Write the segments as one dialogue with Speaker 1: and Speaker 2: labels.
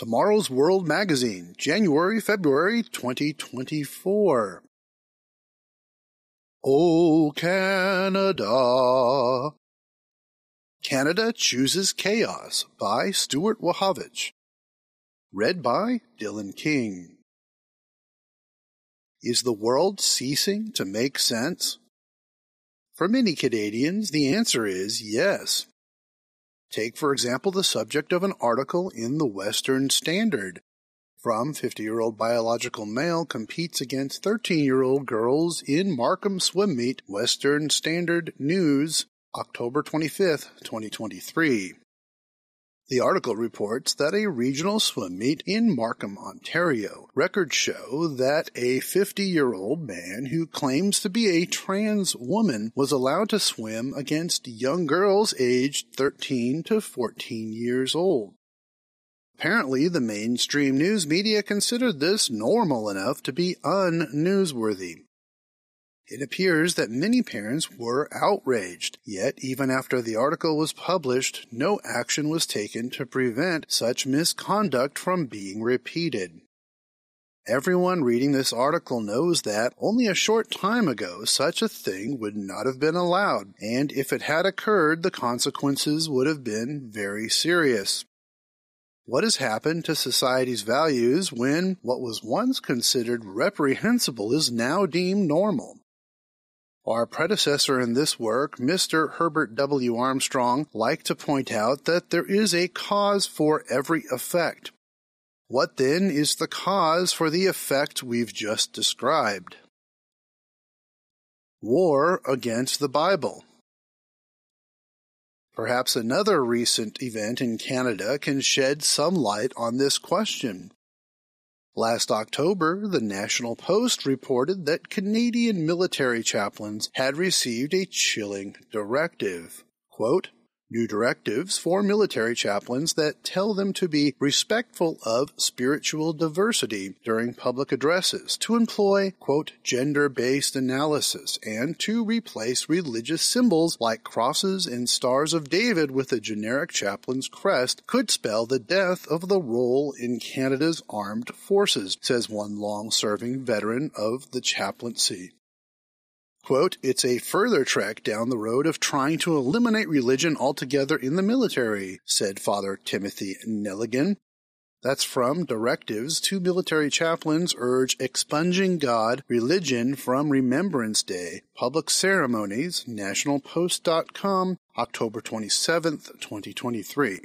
Speaker 1: Tomorrow's World Magazine, January, February 2024. Oh, Canada. Canada Chooses Chaos by Stuart Wachowicz. Read by Dylan King. Is the world ceasing to make sense? For many Canadians, the answer is yes. Take, for example, the subject of an article in the Western Standard. From 50 year old biological male competes against 13 year old girls in Markham swim meet, Western Standard News, October 25th, 2023. The article reports that a regional swim meet in Markham, Ontario. Records show that a 50 year old man who claims to be a trans woman was allowed to swim against young girls aged 13 to 14 years old. Apparently, the mainstream news media considered this normal enough to be unnewsworthy. It appears that many parents were outraged, yet even after the article was published, no action was taken to prevent such misconduct from being repeated. Everyone reading this article knows that only a short time ago such a thing would not have been allowed, and if it had occurred, the consequences would have been very serious. What has happened to society's values when what was once considered reprehensible is now deemed normal? Our predecessor in this work, Mr. Herbert W. Armstrong, liked to point out that there is a cause for every effect. What then is the cause for the effect we've just described? War against the Bible. Perhaps another recent event in Canada can shed some light on this question. Last October, the National Post reported that Canadian military chaplains had received a chilling directive. Quote, new directives for military chaplains that tell them to be respectful of spiritual diversity during public addresses, to employ, quote, gender based analysis, and to replace religious symbols like crosses and stars of David with a generic chaplain's crest could spell the death of the role in Canada's armed forces, says one long serving veteran of the chaplaincy. Quote, it's a further trek down the road of trying to eliminate religion altogether in the military, said Father Timothy Nelligan. That's from directives to military chaplains urge expunging God, religion from Remembrance Day, public ceremonies, nationalpost.com, October 27th, 2023.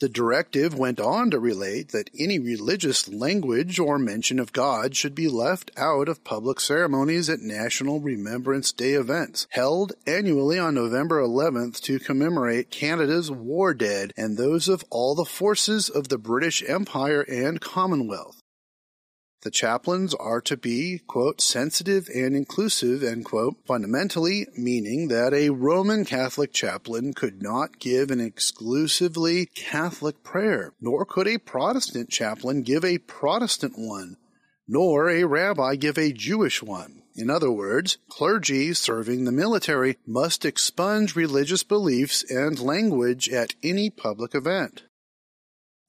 Speaker 1: The directive went on to relate that any religious language or mention of God should be left out of public ceremonies at National Remembrance Day events, held annually on November 11th to commemorate Canada's war dead and those of all the forces of the British Empire and Commonwealth. The chaplains are to be, quote, sensitive and inclusive, end quote, fundamentally meaning that a Roman Catholic chaplain could not give an exclusively Catholic prayer, nor could a Protestant chaplain give a Protestant one, nor a rabbi give a Jewish one. In other words, clergy serving the military must expunge religious beliefs and language at any public event.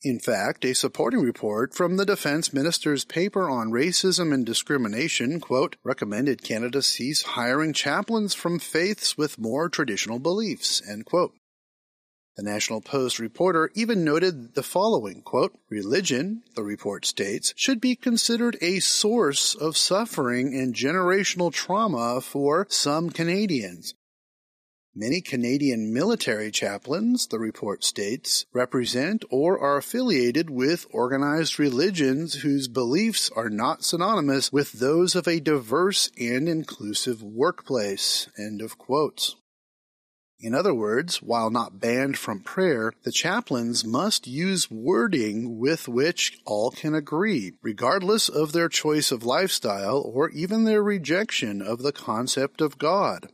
Speaker 1: In fact, a supporting report from the defense minister's paper on racism and discrimination, quote, recommended Canada cease hiring chaplains from faiths with more traditional beliefs, end quote. The National Post reporter even noted the following, quote, religion, the report states, should be considered a source of suffering and generational trauma for some Canadians, Many Canadian military chaplains, the report states, represent or are affiliated with organized religions whose beliefs are not synonymous with those of a diverse and inclusive workplace. End of quotes. In other words, while not banned from prayer, the chaplains must use wording with which all can agree, regardless of their choice of lifestyle or even their rejection of the concept of God.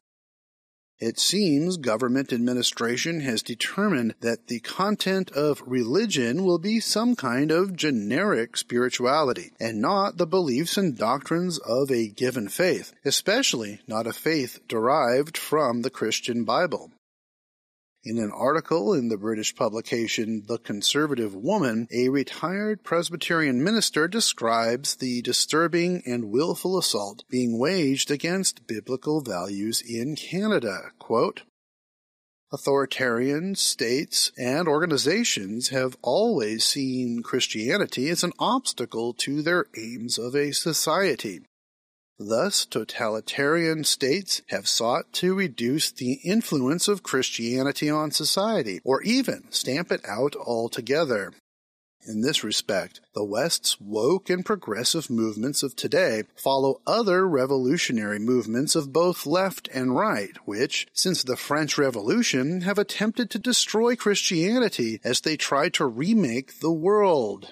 Speaker 1: It seems government administration has determined that the content of religion will be some kind of generic spirituality and not the beliefs and doctrines of a given faith, especially not a faith derived from the Christian Bible. In an article in the British publication The Conservative Woman, a retired Presbyterian minister describes the disturbing and willful assault being waged against biblical values in Canada. Quote, Authoritarian states and organizations have always seen Christianity as an obstacle to their aims of a society. Thus, totalitarian states have sought to reduce the influence of Christianity on society, or even stamp it out altogether. In this respect, the West's woke and progressive movements of today follow other revolutionary movements of both left and right, which, since the French Revolution, have attempted to destroy Christianity as they try to remake the world.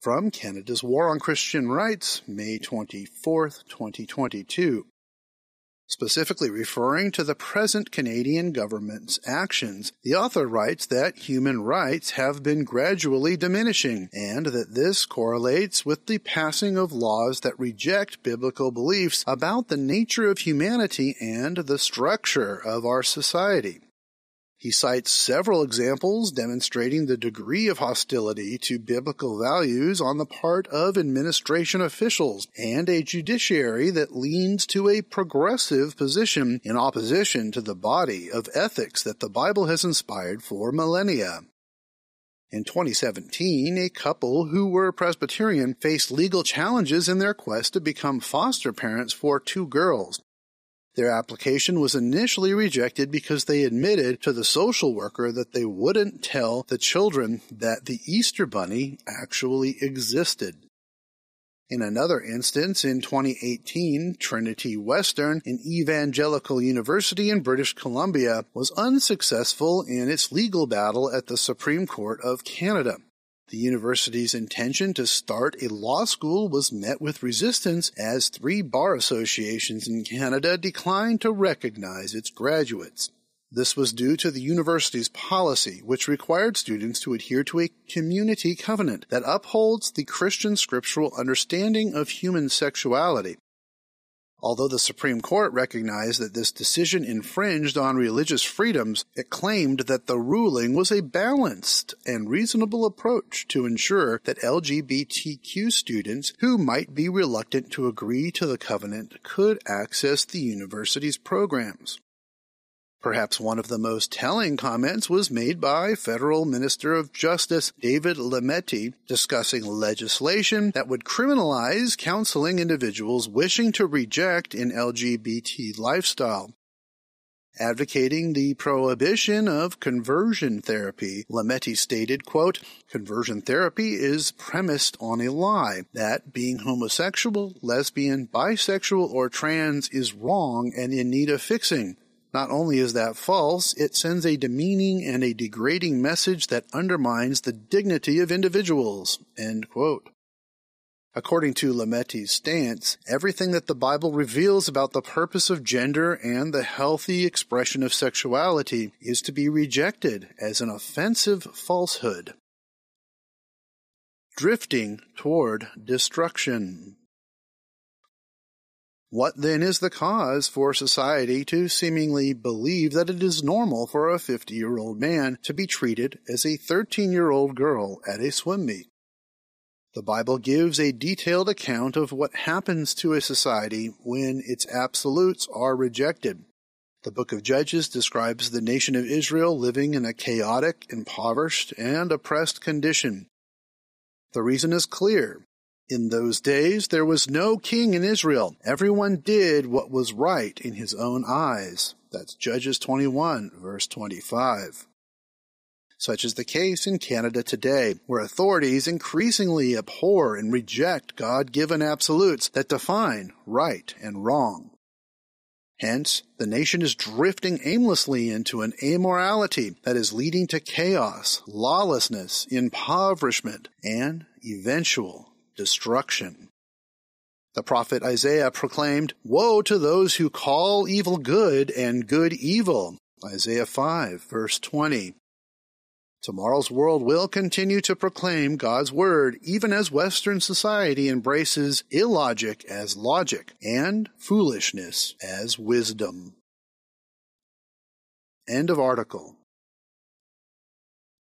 Speaker 1: From Canada's War on Christian Rights, May 24, 2022. Specifically referring to the present Canadian government's actions, the author writes that human rights have been gradually diminishing, and that this correlates with the passing of laws that reject biblical beliefs about the nature of humanity and the structure of our society. He cites several examples demonstrating the degree of hostility to biblical values on the part of administration officials and a judiciary that leans to a progressive position in opposition to the body of ethics that the Bible has inspired for millennia. In 2017, a couple who were Presbyterian faced legal challenges in their quest to become foster parents for two girls. Their application was initially rejected because they admitted to the social worker that they wouldn't tell the children that the Easter Bunny actually existed. In another instance, in 2018, Trinity Western, an evangelical university in British Columbia, was unsuccessful in its legal battle at the Supreme Court of Canada. The university's intention to start a law school was met with resistance as three bar associations in Canada declined to recognize its graduates. This was due to the university's policy, which required students to adhere to a community covenant that upholds the Christian scriptural understanding of human sexuality Although the Supreme Court recognized that this decision infringed on religious freedoms, it claimed that the ruling was a balanced and reasonable approach to ensure that LGBTQ students who might be reluctant to agree to the covenant could access the university's programs. Perhaps one of the most telling comments was made by Federal Minister of Justice David Lametti discussing legislation that would criminalize counseling individuals wishing to reject an LGBT lifestyle. Advocating the prohibition of conversion therapy, Lametti stated, quote, Conversion therapy is premised on a lie that being homosexual, lesbian, bisexual, or trans is wrong and in need of fixing. Not only is that false, it sends a demeaning and a degrading message that undermines the dignity of individuals. According to Lametti's stance, everything that the Bible reveals about the purpose of gender and the healthy expression of sexuality is to be rejected as an offensive falsehood. Drifting toward destruction. What then is the cause for society to seemingly believe that it is normal for a 50 year old man to be treated as a 13 year old girl at a swim meet? The Bible gives a detailed account of what happens to a society when its absolutes are rejected. The book of Judges describes the nation of Israel living in a chaotic, impoverished, and oppressed condition. The reason is clear. In those days there was no king in Israel. Everyone did what was right in his own eyes. That's Judges 21, verse 25. Such is the case in Canada today, where authorities increasingly abhor and reject God given absolutes that define right and wrong. Hence, the nation is drifting aimlessly into an amorality that is leading to chaos, lawlessness, impoverishment, and eventual destruction. The prophet Isaiah proclaimed, Woe to those who call evil good and good evil. Isaiah 5 verse 20. Tomorrow's world will continue to proclaim God's word even as Western society embraces illogic as logic and foolishness as wisdom. End of article.